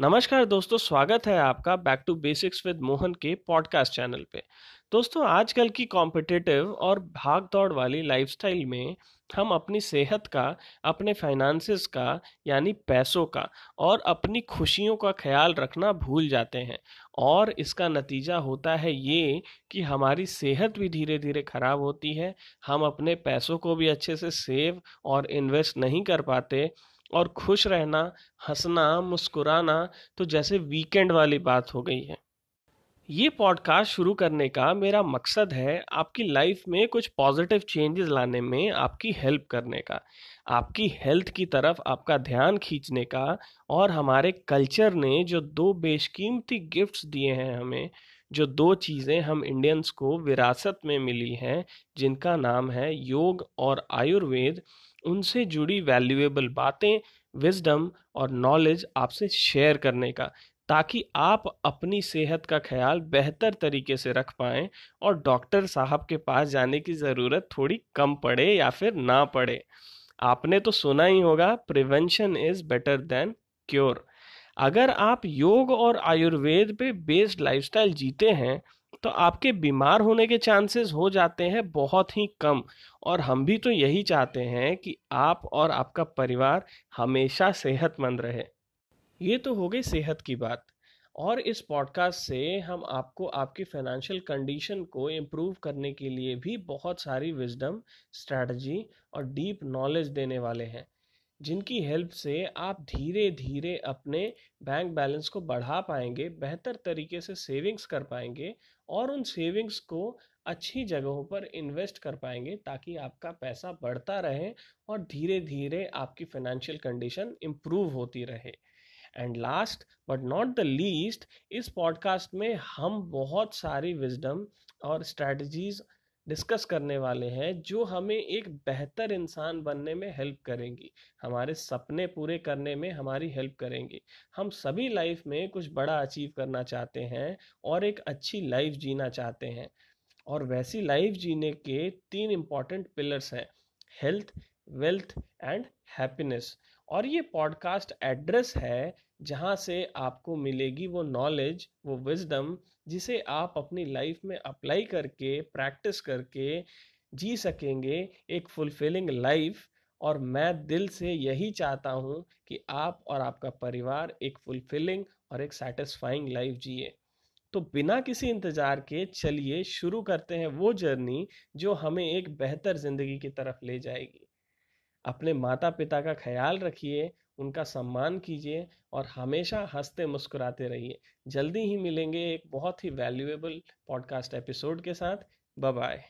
नमस्कार दोस्तों, स्वागत है आपका back to basics with Mohan के पॉडकास्ट चैनल पे। दोस्तों, आजकल की कॉम्पिटिटिव और भाग दौड़ वाली लाइफस्टाइल में हम अपनी सेहत का, अपने फाइनेंसिस का, यानी पैसों का और अपनी खुशियों का ख्याल रखना भूल जाते हैं। और इसका नतीजा होता है ये कि हमारी सेहत भी धीरे धीरे ख़राब होती है, हम अपने पैसों को भी अच्छे से सेव और इन्वेस्ट नहीं कर पाते और खुश रहना, हंसना, मुस्कुराना तो जैसे वीकेंड वाली बात हो गई है। ये पॉडकास्ट शुरू करने का मेरा मकसद है आपकी लाइफ में कुछ पॉजिटिव चेंजेस लाने में आपकी हेल्प करने का, आपकी हेल्थ की तरफ़ आपका ध्यान खींचने का और हमारे कल्चर ने जो दो बेशकीमती गिफ्ट्स दिए हैं हमें, जो दो चीज़ें हम इंडियंस को विरासत में मिली हैं, जिनका नाम है योग और आयुर्वेद उनसे जुड़ी वैल्यूएबल बातें विजडम और नॉलेज आपसे शेयर करने का, ताकि आप अपनी सेहत का ख्याल बेहतर तरीके से रख पाएँ और डॉक्टर साहब के पास जाने की ज़रूरत थोड़ी कम पड़े या फिर ना पड़े। आपने तो सुना ही होगा prevention is better than cure अगर आप योग और आयुर्वेद पे बेस्ड लाइफस्टाइल जीते हैं तो आपके बीमार होने के चांसेस हो जाते हैं बहुत ही कम। और हम भी तो यही चाहते हैं कि आप और आपका परिवार हमेशा सेहतमंद रहे। ये तो हो गई सेहत की बात। और इस पॉडकास्ट से हम आपको आपकी फाइनेंशियल कंडीशन को इम्प्रूव करने के लिए भी बहुत सारी विजडम स्ट्रैटेजी और डीप नॉलेज देने वाले हैं। जिनकी हेल्प से आप धीरे धीरे अपने बैंक बैलेंस को बढ़ा पाएँगे, बेहतर तरीके से सेविंग्स कर पाएँगे और उन सेविंग्स को अच्छी जगहों पर इन्वेस्ट कर पाएँगे ताकि आपका पैसा बढ़ता रहे और धीरे धीरे आपकी फाइनेंशियल कंडीशन इम्प्रूव होती रहे। And last but not the least इस पॉडकास्ट में हम बहुत सारी विजडम और स्ट्रैटेजीज डिस्कस करने वाले हैं, जो हमें एक बेहतर इंसान बनने में हेल्प करेंगी। हमारे सपने पूरे करने में हमारी हेल्प करेंगी। हम सभी लाइफ में कुछ बड़ा अचीव करना चाहते हैं और एक अच्छी लाइफ जीना चाहते हैं। और वैसी लाइफ जीने के तीन इंपॉर्टेंट पिलर्स हैं, हेल्थ, वेल्थ एंड हैप्पीनेस। और ये पॉडकास्ट एड्रेस है जहाँ से आपको मिलेगी वो नॉलेज वो विजडम जिसे आप अपनी लाइफ में अप्लाई करके प्रैक्टिस करके जी सकेंगे एक फुलफिलिंग लाइफ और मैं दिल से यही चाहता हूँ कि आप और आपका परिवार एक फुलफिलिंग और एक सेटिस्फाइंग लाइफ जिए। तो बिना किसी इंतज़ार के चलिए शुरू करते हैं वो जर्नी जो हमें एक बेहतर ज़िंदगी की तरफ़ ले जाएगी। अपने माता पिता का ख्याल रखिए, उनका सम्मान कीजिए और हमेशा हँसते मुस्कुराते रहिए। जल्दी ही मिलेंगे एक बहुत ही वैल्यूएबल पॉडकास्ट एपिसोड के साथ। बाय